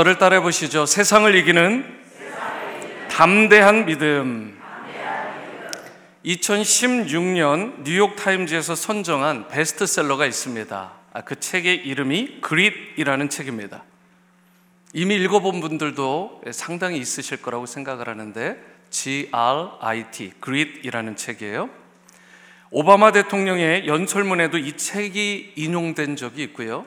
저를 따라해 보시죠. 세상을 이기는 담대한 믿음. 2016년 뉴욕 타임즈에서 선정한 베스트셀러가 있습니다. 아, 그 책의 이름이 그릿이라는 책입니다. 이미 읽어본 분들도 상당히 있으실 거라고 생각을 하는데 G-R-I-T, 그릿이라는 책이에요. 오바마 대통령의 연설문에도 이 책이 인용된 적이 있고요.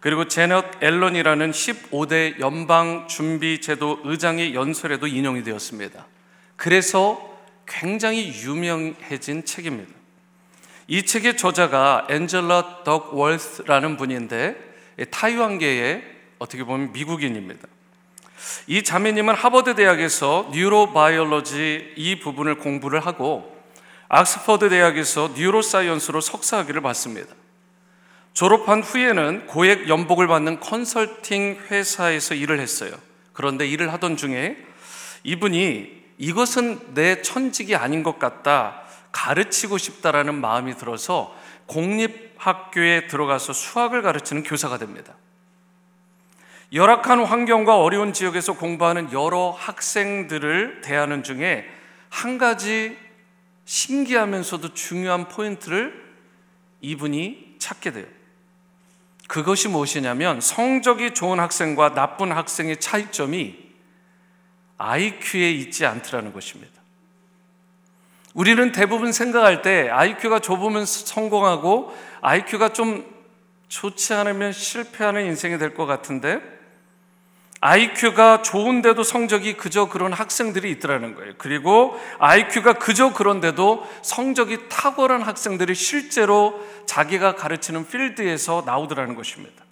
그리고 재닛 옐런이라는 15대 연방 준비 제도 의장의 연설에도 인용이 되었습니다. 그래서 굉장히 유명해진 책입니다. 이 책의 저자가 앤젤라 더크워스라는 분인데 타이완계의 어떻게 보면 미국인입니다. 이 자매님은 하버드 대학에서 neurobiology 이 부분을 공부를 하고 옥스퍼드 대학에서 neuroscience로 석사학위를 받습니다. 졸업한 후에는 고액 연봉을 받는 컨설팅 회사에서 일을 했어요. 그런데 일을 하던 중에 이분이 이것은 내 천직이 아닌 것 같다. 가르치고 싶다라는 마음이 들어서 공립학교에 들어가서 수학을 가르치는 교사가 됩니다. 열악한 환경과 어려운 지역에서 공부하는 여러 학생들을 대하는 중에 한 가지 신기하면서도 중요한 포인트를 이분이 찾게 돼요. 그것이 무엇이냐면 성적이 좋은 학생과 나쁜 학생의 차이점이 IQ에 있지 않더라는 것입니다. 우리는 대부분 생각할 때 IQ가 좁으면 성공하고 IQ가 좀 좋지 않으면 실패하는 인생이 될 것 같은데 IQ가 좋은데도 성적이 그저 그런 학생들이 있더라는 거예요. 그리고 IQ가 그저 그런데도 성적이 탁월한 학생들이 실제로 자기가 가르치는 필드에서 나오더라는 것입니다.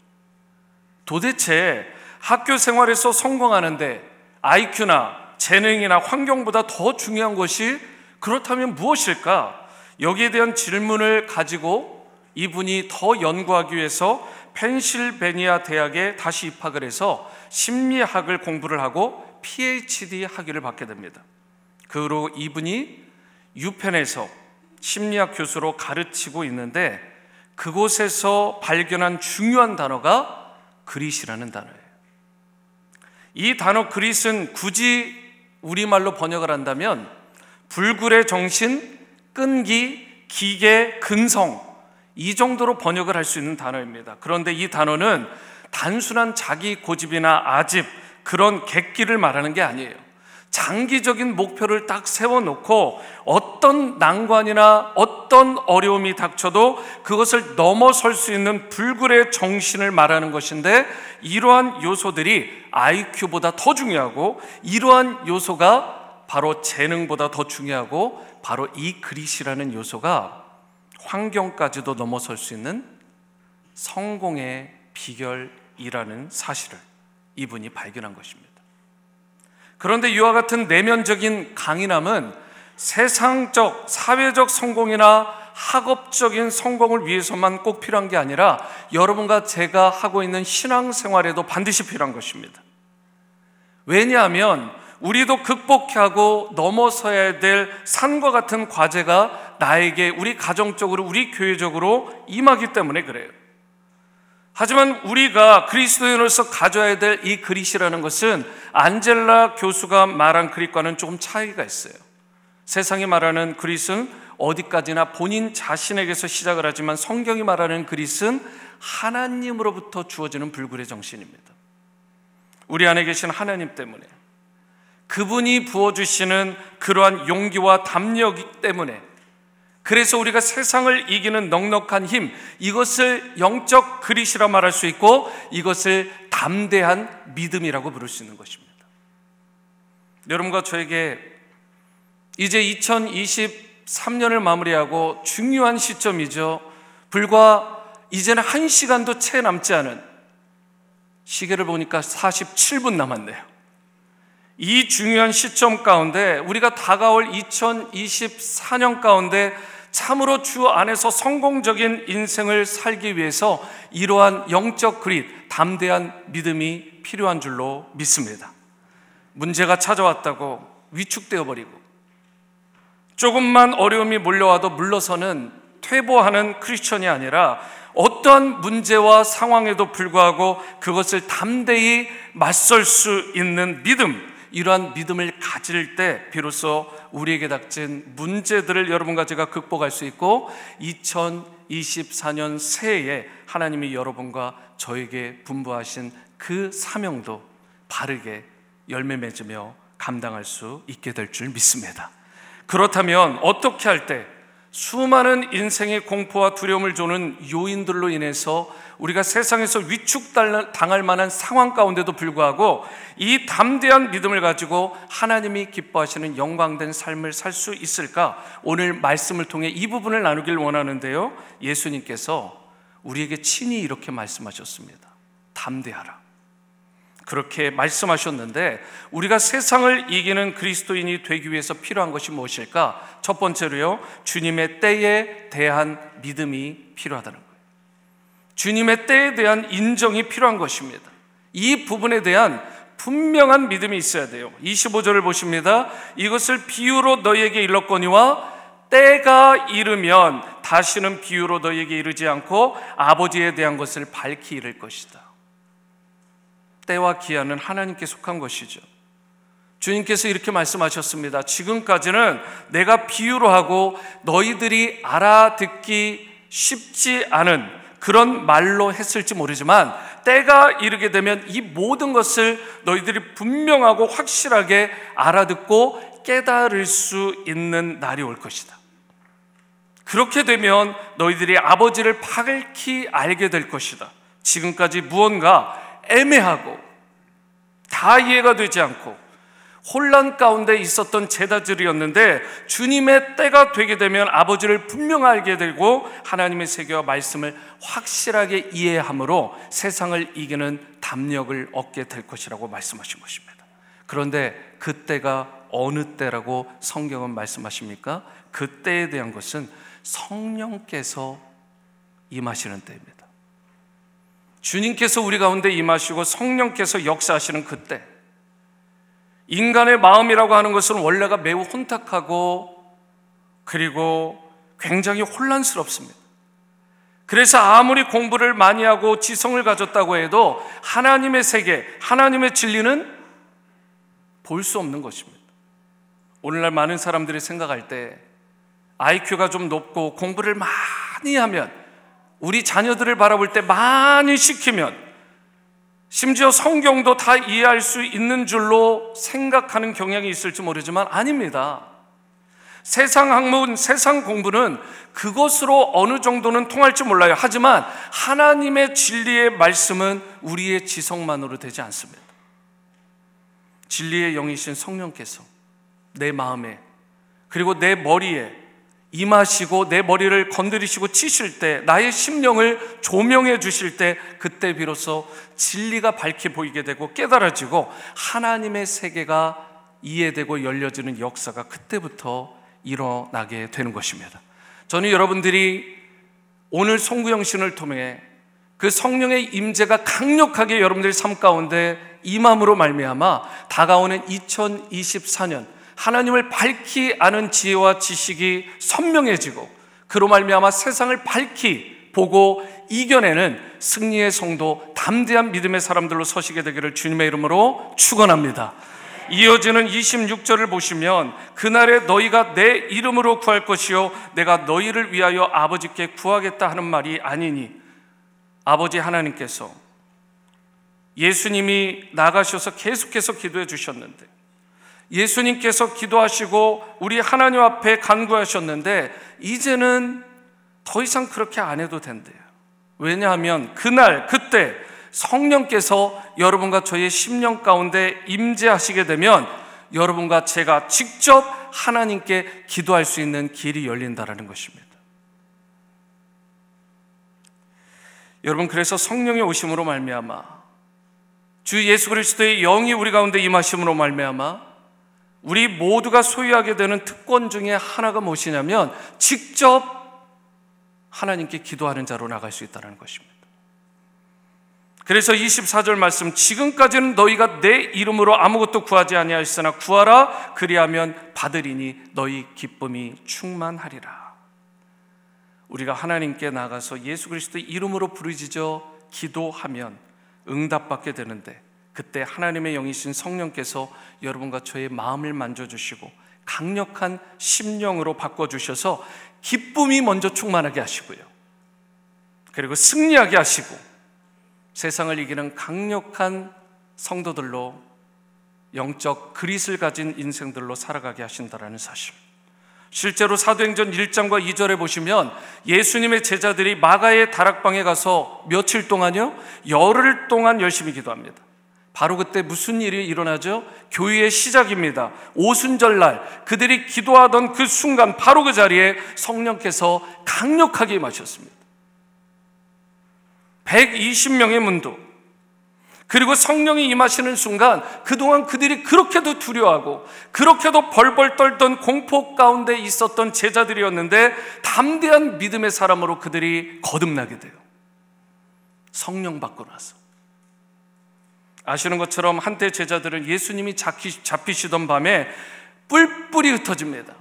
도대체 학교 생활에서 성공하는데 IQ나 재능이나 환경보다 더 중요한 것이 그렇다면 무엇일까? 여기에 대한 질문을 가지고 이분이 더 연구하기 위해서 펜실베니아 대학에 다시 입학을 해서 심리학을 공부를 하고 PhD 학위를 받게 됩니다. 그 후로 이분이 유펜에서 심리학 교수로 가르치고 있는데 그곳에서 발견한 중요한 단어가 그릿이라는 단어예요. 이 단어 그릿은 굳이 우리말로 번역을 한다면 불굴의 정신, 끈기, 기계, 근성 이 정도로 번역을 할 수 있는 단어입니다. 그런데 이 단어는 단순한 자기 고집이나 아집 그런 객기를 말하는 게 아니에요. 장기적인 목표를 딱 세워놓고 어떤 난관이나 어떤 어려움이 닥쳐도 그것을 넘어설 수 있는 불굴의 정신을 말하는 것인데 이러한 요소들이 IQ보다 더 중요하고 이러한 요소가 바로 재능보다 더 중요하고 바로 이 그릿이라는 요소가 환경까지도 넘어설 수 있는 성공의 비결이라는 사실을 이분이 발견한 것입니다. 그런데 이와 같은 내면적인 강인함은 세상적, 사회적 성공이나 학업적인 성공을 위해서만 꼭 필요한 게 아니라 여러분과 제가 하고 있는 신앙생활에도 반드시 필요한 것입니다. 왜냐하면 우리도 극복하고 넘어서야 될 산과 같은 과제가 나에게 우리 가정적으로 우리 교회적으로 임하기 때문에 그래요. 하지만 우리가 그리스도인으로서 가져야 될 이 그릿이라는 것은 안젤라 교수가 말한 그릿과는 조금 차이가 있어요. 세상이 말하는 그릿은 어디까지나 본인 자신에게서 시작을 하지만 성경이 말하는 그릿은 하나님으로부터 주어지는 불굴의 정신입니다. 우리 안에 계신 하나님 때문에 그분이 부어주시는 그러한 용기와 담력 때문에 그래서 우리가 세상을 이기는 넉넉한 힘, 이것을 영적 그릿이라 말할 수 있고 이것을 담대한 믿음이라고 부를 수 있는 것입니다. 여러분과 저에게 이제 2023년을 마무리하고 중요한 시점이죠. 불과 이제는 한 시간도 채 남지 않은 시계를 보니까 47분 남았네요. 이 중요한 시점 가운데 우리가 다가올 2024년 가운데 참으로 주 안에서 성공적인 인생을 살기 위해서 이러한 영적 그릿, 담대한 믿음이 필요한 줄로 믿습니다. 문제가 찾아왔다고 위축되어 버리고 조금만 어려움이 몰려와도 물러서는 퇴보하는 크리스천이 아니라 어떠한 문제와 상황에도 불구하고 그것을 담대히 맞설 수 있는 믿음, 이러한 믿음을 가질 때 비로소 우리에게 닥친 문제들을 여러분과 제가 극복할 수 있고 2024년 새해에 하나님이 여러분과 저에게 분부하신 그 사명도 바르게 열매 맺으며 감당할 수 있게 될 줄 믿습니다. 그렇다면 어떻게 할 때 수많은 인생의 공포와 두려움을 주는 요인들로 인해서 우리가 세상에서 위축당할 만한 상황 가운데도 불구하고 이 담대한 믿음을 가지고 하나님이 기뻐하시는 영광된 삶을 살 수 있을까? 오늘 말씀을 통해 이 부분을 나누길 원하는데요. 예수님께서 우리에게 친히 이렇게 말씀하셨습니다. 담대하라. 그렇게 말씀하셨는데 우리가 세상을 이기는 그리스도인이 되기 위해서 필요한 것이 무엇일까? 첫 번째로요. 주님의 때에 대한 믿음이 필요하다는 거예요. 주님의 때에 대한 인정이 필요한 것입니다. 이 부분에 대한 분명한 믿음이 있어야 돼요. 25절을 보십니다. 이것을 비유로 너희에게 일렀거니와 때가 이르면 다시는 비유로 너희에게 이르지 않고 아버지에 대한 것을 밝히 이를 것이다. 때와 기한은 하나님께 속한 것이죠. 주님께서 이렇게 말씀하셨습니다. 지금까지는 내가 비유로 하고 너희들이 알아듣기 쉽지 않은 그런 말로 했을지 모르지만 때가 이르게 되면 이 모든 것을 너희들이 분명하고 확실하게 알아듣고 깨달을 수 있는 날이 올 것이다. 그렇게 되면 너희들이 아버지를 밝히 알게 될 것이다. 지금까지 무언가 애매하고 다 이해가 되지 않고 혼란 가운데 있었던 제자들이었는데 주님의 때가 되게 되면 아버지를 분명 알게 되고 하나님의 세계와 말씀을 확실하게 이해함으로 세상을 이기는 담력을 얻게 될 것이라고 말씀하신 것입니다. 그런데 그때가 어느 때라고 성경은 말씀하십니까? 그때에 대한 것은 성령께서 임하시는 때입니다. 주님께서 우리 가운데 임하시고 성령께서 역사하시는 그때 인간의 마음이라고 하는 것은 원래가 매우 혼탁하고 그리고 굉장히 혼란스럽습니다. 그래서 아무리 공부를 많이 하고 지성을 가졌다고 해도 하나님의 세계, 하나님의 진리는 볼 수 없는 것입니다. 오늘날 많은 사람들이 생각할 때 IQ가 좀 높고 공부를 많이 하면 우리 자녀들을 바라볼 때 많이 시키면 심지어 성경도 다 이해할 수 있는 줄로 생각하는 경향이 있을지 모르지만 아닙니다. 세상 학문, 세상 공부는 그것으로 어느 정도는 통할지 몰라요. 하지만 하나님의 진리의 말씀은 우리의 지성만으로 되지 않습니다. 진리의 영이신 성령께서 내 마음에 그리고 내 머리에 임하시고 내 머리를 건드리시고 치실 때 나의 심령을 조명해 주실 때 그때 비로소 진리가 밝게 보이게 되고 깨달아지고 하나님의 세계가 이해되고 열려지는 역사가 그때부터 일어나게 되는 것입니다. 저는 여러분들이 오늘 송구영 신을 통해 그 성령의 임재가 강력하게 여러분들의 삶 가운데 임함으로 말미암아 다가오는 2024년 하나님을 밝히 아는 지혜와 지식이 선명해지고 그로 말미암아 세상을 밝히 보고 이겨내는 승리의 성도 담대한 믿음의 사람들로 서시게 되기를 주님의 이름으로 축원합니다. 이어지는 26절을 보시면 그날에 너희가 내 이름으로 구할 것이요 내가 너희를 위하여 아버지께 구하겠다 하는 말이 아니니 아버지 하나님께서 예수님이 나가셔서 계속해서 기도해 주셨는데 예수님께서 기도하시고 우리 하나님 앞에 간구하셨는데 이제는 더 이상 그렇게 안 해도 된대요. 왜냐하면 그날 그때 성령께서 여러분과 저의 심령 가운데 임재하시게 되면 여러분과 제가 직접 하나님께 기도할 수 있는 길이 열린다라는 것입니다. 여러분 그래서 성령의 오심으로 말미암아 주 예수 그리스도의 영이 우리 가운데 임하심으로 말미암아 우리 모두가 소유하게 되는 특권 중에 하나가 무엇이냐면 직접 하나님께 기도하는 자로 나갈 수 있다는 것입니다. 그래서 24절 말씀 지금까지는 너희가 내 이름으로 아무것도 구하지 아니하였으나 구하라 그리하면 받으리니 너희 기쁨이 충만하리라. 우리가 하나님께 나가서 예수 그리스도의 이름으로 부르짖어 기도하면 응답받게 되는데 그때 하나님의 영이신 성령께서 여러분과 저의 마음을 만져주시고 강력한 심령으로 바꿔주셔서 기쁨이 먼저 충만하게 하시고요. 그리고 승리하게 하시고 세상을 이기는 강력한 성도들로 영적 그릿을 가진 인생들로 살아가게 하신다라는 사실. 실제로 사도행전 1장과 2절에 보시면 예수님의 제자들이 마가의 다락방에 가서 며칠 동안요? 열흘 동안 열심히 기도합니다. 바로 그때 무슨 일이 일어나죠? 교회의 시작입니다. 오순절날 그들이 기도하던 그 순간 바로 그 자리에 성령께서 강력하게 임하셨습니다. 120명의 문도 그리고 성령이 임하시는 순간 그동안 그들이 그렇게도 두려워하고 그렇게도 벌벌 떨던 공포 가운데 있었던 제자들이었는데 담대한 믿음의 사람으로 그들이 거듭나게 돼요. 성령 받고 나서. 아시는 것처럼 한때 제자들은 예수님이 잡히시던 밤에 뿔뿔이 흩어집니다.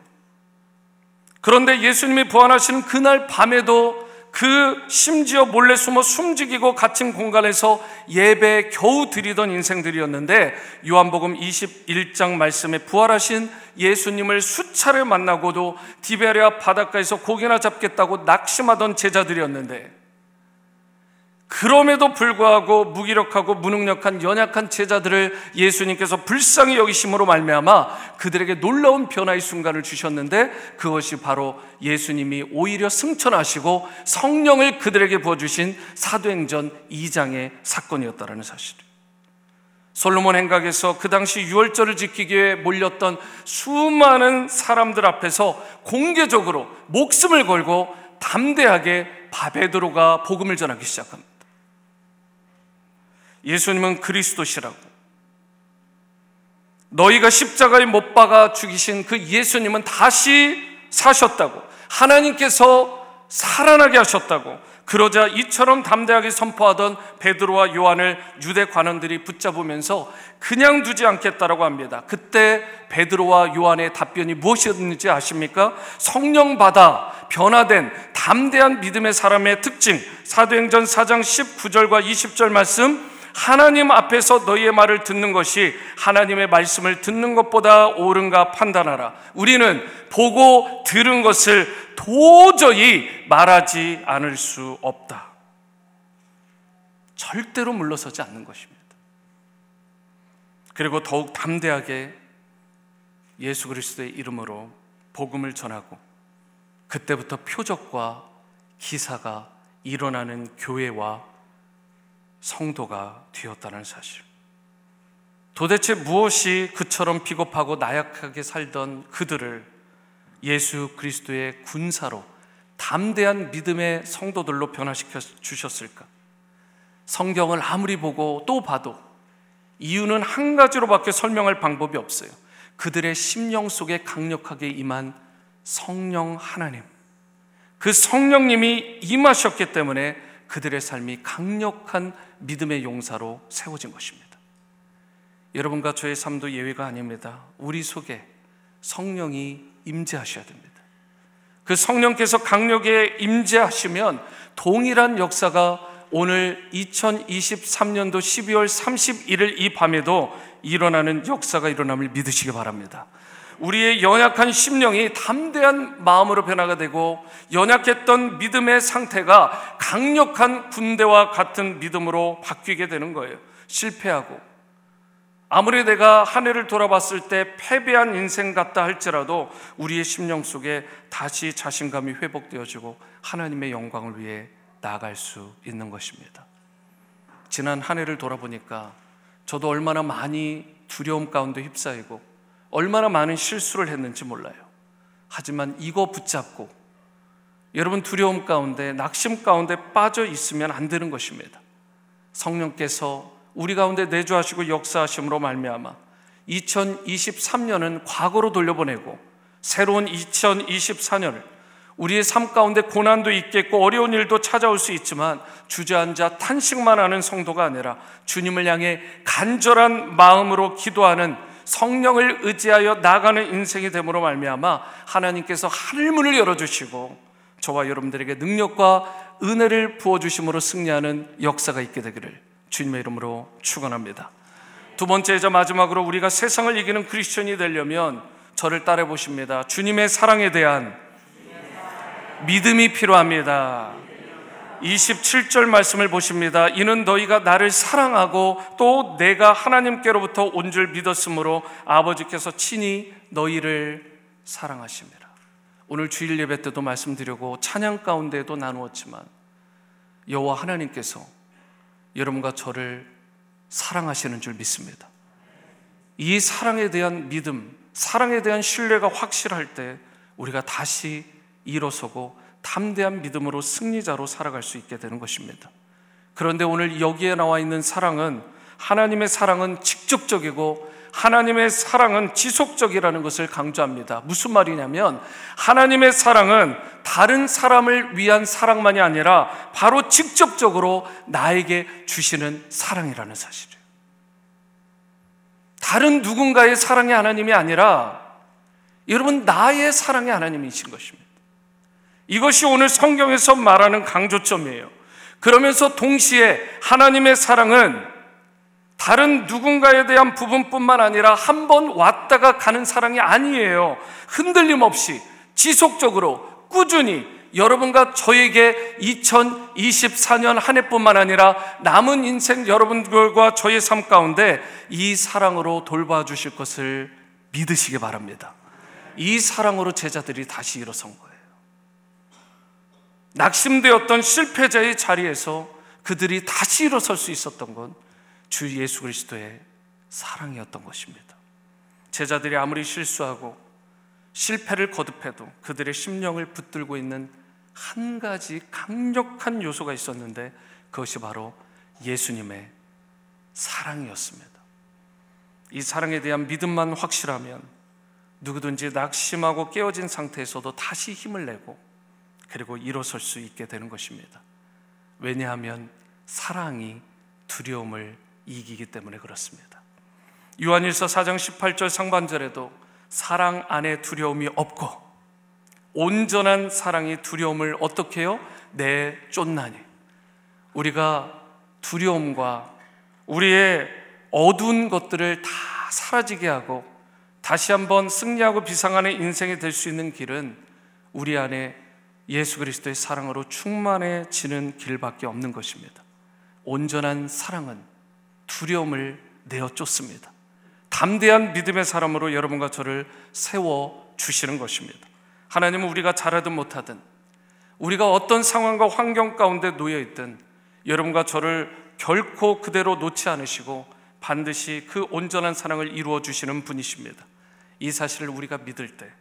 그런데 예수님이 부활하시는 그날 밤에도 그 심지어 몰래 숨어 숨지기고 갇힌 공간에서 예배 겨우 드리던 인생들이었는데 요한복음 21장 말씀에 부활하신 예수님을 수차례 만나고도 디베리아 바닷가에서 고기나 잡겠다고 낙심하던 제자들이었는데 그럼에도 불구하고 무기력하고 무능력한 연약한 제자들을 예수님께서 불쌍히 여기심으로 말미암아 그들에게 놀라운 변화의 순간을 주셨는데 그것이 바로 예수님이 오히려 승천하시고 성령을 그들에게 부어 주신 사도행전 2장의 사건이었다라는 사실. 솔로몬 행각에서 그 당시 유월절을 지키기 위해 몰렸던 수많은 사람들 앞에서 공개적으로 목숨을 걸고 담대하게 바베드로가 복음을 전하기 시작합니다. 예수님은 그리스도시라고. 너희가 십자가에 못 박아 죽이신 그 예수님은 다시 사셨다고. 하나님께서 살아나게 하셨다고. 그러자 이처럼 담대하게 선포하던 베드로와 요한을 유대 관원들이 붙잡으면서 그냥 두지 않겠다라고 합니다. 그때 베드로와 요한의 답변이 무엇이었는지 아십니까? 성령 받아 변화된 담대한 믿음의 사람의 특징. 사도행전 4장 19절과 20절 말씀 하나님 앞에서 너희의 말을 듣는 것이 하나님의 말씀을 듣는 것보다 옳은가 판단하라. 우리는 보고 들은 것을 도저히 말하지 않을 수 없다. 절대로 물러서지 않는 것입니다. 그리고 더욱 담대하게 예수 그리스도의 이름으로 복음을 전하고 그때부터 표적과 기사가 일어나는 교회와 성도가 되었다는 사실. 도대체 무엇이 그처럼 비겁하고 나약하게 살던 그들을 예수 그리스도의 군사로 담대한 믿음의 성도들로 변화시켜 주셨을까? 성경을 아무리 보고 또 봐도 이유는 한 가지로밖에 설명할 방법이 없어요. 그들의 심령 속에 강력하게 임한 성령 하나님. 그 성령님이 임하셨기 때문에 그들의 삶이 강력한 믿음의 용사로 세워진 것입니다. 여러분과 저의 삶도 예외가 아닙니다. 우리 속에 성령이 임재하셔야 됩니다. 그 성령께서 강력에 임재하시면 동일한 역사가 오늘 2023년도 12월 31일 이 밤에도 일어나는 역사가 일어남을 믿으시기 바랍니다. 우리의 연약한 심령이 담대한 마음으로 변화가 되고 연약했던 믿음의 상태가 강력한 군대와 같은 믿음으로 바뀌게 되는 거예요. 실패하고 아무리 내가 한 해를 돌아봤을 때 패배한 인생 같다 할지라도 우리의 심령 속에 다시 자신감이 회복되어지고 하나님의 영광을 위해 나아갈 수 있는 것입니다. 지난 한 해를 돌아보니까 저도 얼마나 많이 두려움 가운데 휩싸이고 얼마나 많은 실수를 했는지 몰라요. 하지만 이거 붙잡고 여러분 두려움 가운데 낙심 가운데 빠져 있으면 안 되는 것입니다. 성령께서 우리 가운데 내주하시고 역사하심으로 말미암아 2023년은 과거로 돌려보내고 새로운 2024년을 우리의 삶 가운데 고난도 있겠고 어려운 일도 찾아올 수 있지만 주저앉아 탄식만 하는 성도가 아니라 주님을 향해 간절한 마음으로 기도하는 성령을 의지하여 나가는 인생이 됨으로 말미암아 하나님께서 하늘 문을 열어주시고 저와 여러분들에게 능력과 은혜를 부어 주심으로 승리하는 역사가 있게 되기를 주님의 이름으로 축원합니다. 두 번째이자 마지막으로 우리가 세상을 이기는 크리스천이 되려면 저를 따라 보십니다. 주님의 사랑에 대한 믿음이 필요합니다. 27절 말씀을 보십니다. 이는 너희가 나를 사랑하고 또 내가 하나님께로부터 온 줄 믿었으므로 아버지께서 친히 너희를 사랑하십니다. 오늘 주일 예배 때도 말씀드리고 찬양 가운데도 나누었지만 여호와 하나님께서 여러분과 저를 사랑하시는 줄 믿습니다. 이 사랑에 대한 믿음, 사랑에 대한 신뢰가 확실할 때 우리가 다시 일어서고 담대한 믿음으로 승리자로 살아갈 수 있게 되는 것입니다. 그런데 오늘 여기에 나와 있는 사랑은 하나님의 사랑은 직접적이고 하나님의 사랑은 지속적이라는 것을 강조합니다. 무슨 말이냐면 하나님의 사랑은 다른 사람을 위한 사랑만이 아니라 바로 직접적으로 나에게 주시는 사랑이라는 사실이에요. 다른 누군가의 사랑이 하나님이 아니라 여러분 나의 사랑이 하나님이신 것입니다. 이것이 오늘 성경에서 말하는 강조점이에요. 그러면서 동시에 하나님의 사랑은 다른 누군가에 대한 부분뿐만 아니라 한 번 왔다가 가는 사랑이 아니에요. 흔들림 없이 지속적으로 꾸준히 여러분과 저에게 2024년 한 해뿐만 아니라 남은 인생 여러분들과 저의 삶 가운데 이 사랑으로 돌봐 주실 것을 믿으시기 바랍니다. 이 사랑으로 제자들이 다시 일어선 거예요. 낙심되었던 실패자의 자리에서 그들이 다시 일어설 수 있었던 건 주 예수 그리스도의 사랑이었던 것입니다. 제자들이 아무리 실수하고 실패를 거듭해도 그들의 심령을 붙들고 있는 한 가지 강력한 요소가 있었는데 그것이 바로 예수님의 사랑이었습니다. 이 사랑에 대한 믿음만 확실하면 누구든지 낙심하고 깨어진 상태에서도 다시 힘을 내고 그리고 일어설 수 있게 되는 것입니다. 왜냐하면 사랑이 두려움을 이기기 때문에 그렇습니다. 요한일서 4장 18절 상반절에도 사랑 안에 두려움이 없고 온전한 사랑이 두려움을 어떻게 해요? 내 쫓나니. 우리가 두려움과 우리의 어두운 것들을 다 사라지게 하고 다시 한번 승리하고 비상하는 인생이 될 수 있는 길은 우리 안에 예수 그리스도의 사랑으로 충만해지는 길밖에 없는 것입니다. 온전한 사랑은 두려움을 내어 쫓습니다. 담대한 믿음의 사람으로 여러분과 저를 세워 주시는 것입니다. 하나님은 우리가 잘하든 못하든 우리가 어떤 상황과 환경 가운데 놓여 있든 여러분과 저를 결코 그대로 놓지 않으시고 반드시 그 온전한 사랑을 이루어 주시는 분이십니다. 이 사실을 우리가 믿을 때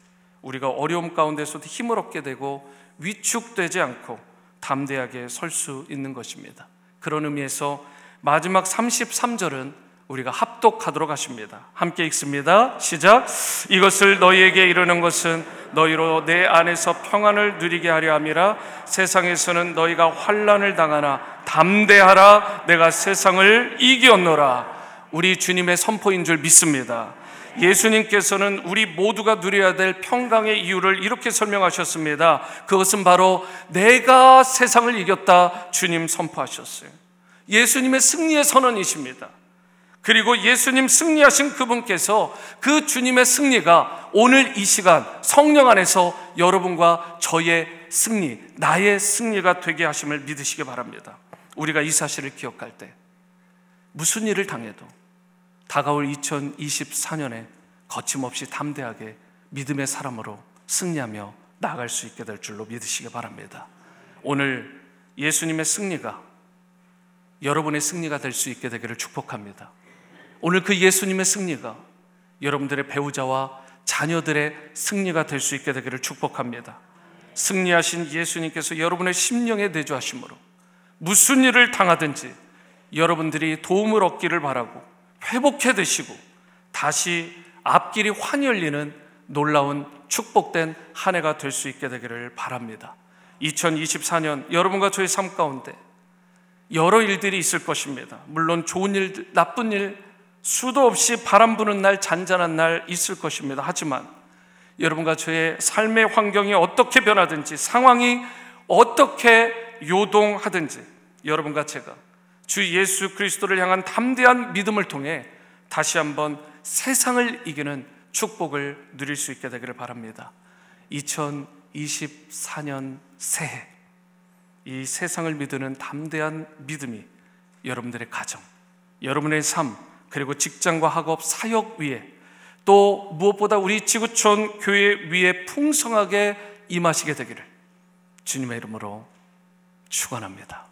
우리가 어려움 가운데서도 힘을 얻게 되고 위축되지 않고 담대하게 설 수 있는 것입니다. 그런 의미에서 마지막 33절은 우리가 합독하도록 하십니다. 함께 읽습니다. 시작. 이것을 너희에게 이르는 것은 너희로 내 안에서 평안을 누리게 하려 함이라 세상에서는 너희가 환란을 당하나 담대하라 내가 세상을 이기었노라. 우리 주님의 선포인 줄 믿습니다. 예수님께서는 우리 모두가 누려야 될 평강의 이유를 이렇게 설명하셨습니다. 그것은 바로 내가 세상을 이겼다 주님 선포하셨어요. 예수님의 승리의 선언이십니다. 그리고 예수님 승리하신 그분께서 그 주님의 승리가 오늘 이 시간 성령 안에서 여러분과 저의 승리, 나의 승리가 되게 하심을 믿으시기 바랍니다. 우리가 이 사실을 기억할 때 무슨 일을 당해도 다가올 2024년에 거침없이 담대하게 믿음의 사람으로 승리하며 나아갈 수 있게 될 줄로 믿으시기 바랍니다. 오늘 예수님의 승리가 여러분의 승리가 될 수 있게 되기를 축복합니다. 오늘 그 예수님의 승리가 여러분들의 배우자와 자녀들의 승리가 될 수 있게 되기를 축복합니다. 승리하신 예수님께서 여러분의 심령에 내주하심으로 무슨 일을 당하든지 여러분들이 도움을 얻기를 바라고 회복해 되시고 다시 앞길이 환히 열리는 놀라운 축복된 한 해가 될 수 있게 되기를 바랍니다. 2024년 여러분과 저의 삶 가운데 여러 일들이 있을 것입니다. 물론 좋은 일, 나쁜 일, 수도 없이 바람 부는 날, 잔잔한 날 있을 것입니다. 하지만 여러분과 저의 삶의 환경이 어떻게 변하든지 상황이 어떻게 요동하든지 여러분과 제가 주 예수 그리스도를 향한 담대한 믿음을 통해 다시 한번 세상을 이기는 축복을 누릴 수 있게 되기를 바랍니다. 2024년 새해 이 세상을 믿는 담대한 믿음이 여러분들의 가정, 여러분의 삶, 그리고 직장과 학업, 사역 위에 또 무엇보다 우리 지구촌 교회 위에 풍성하게 임하시게 되기를 주님의 이름으로 축원합니다.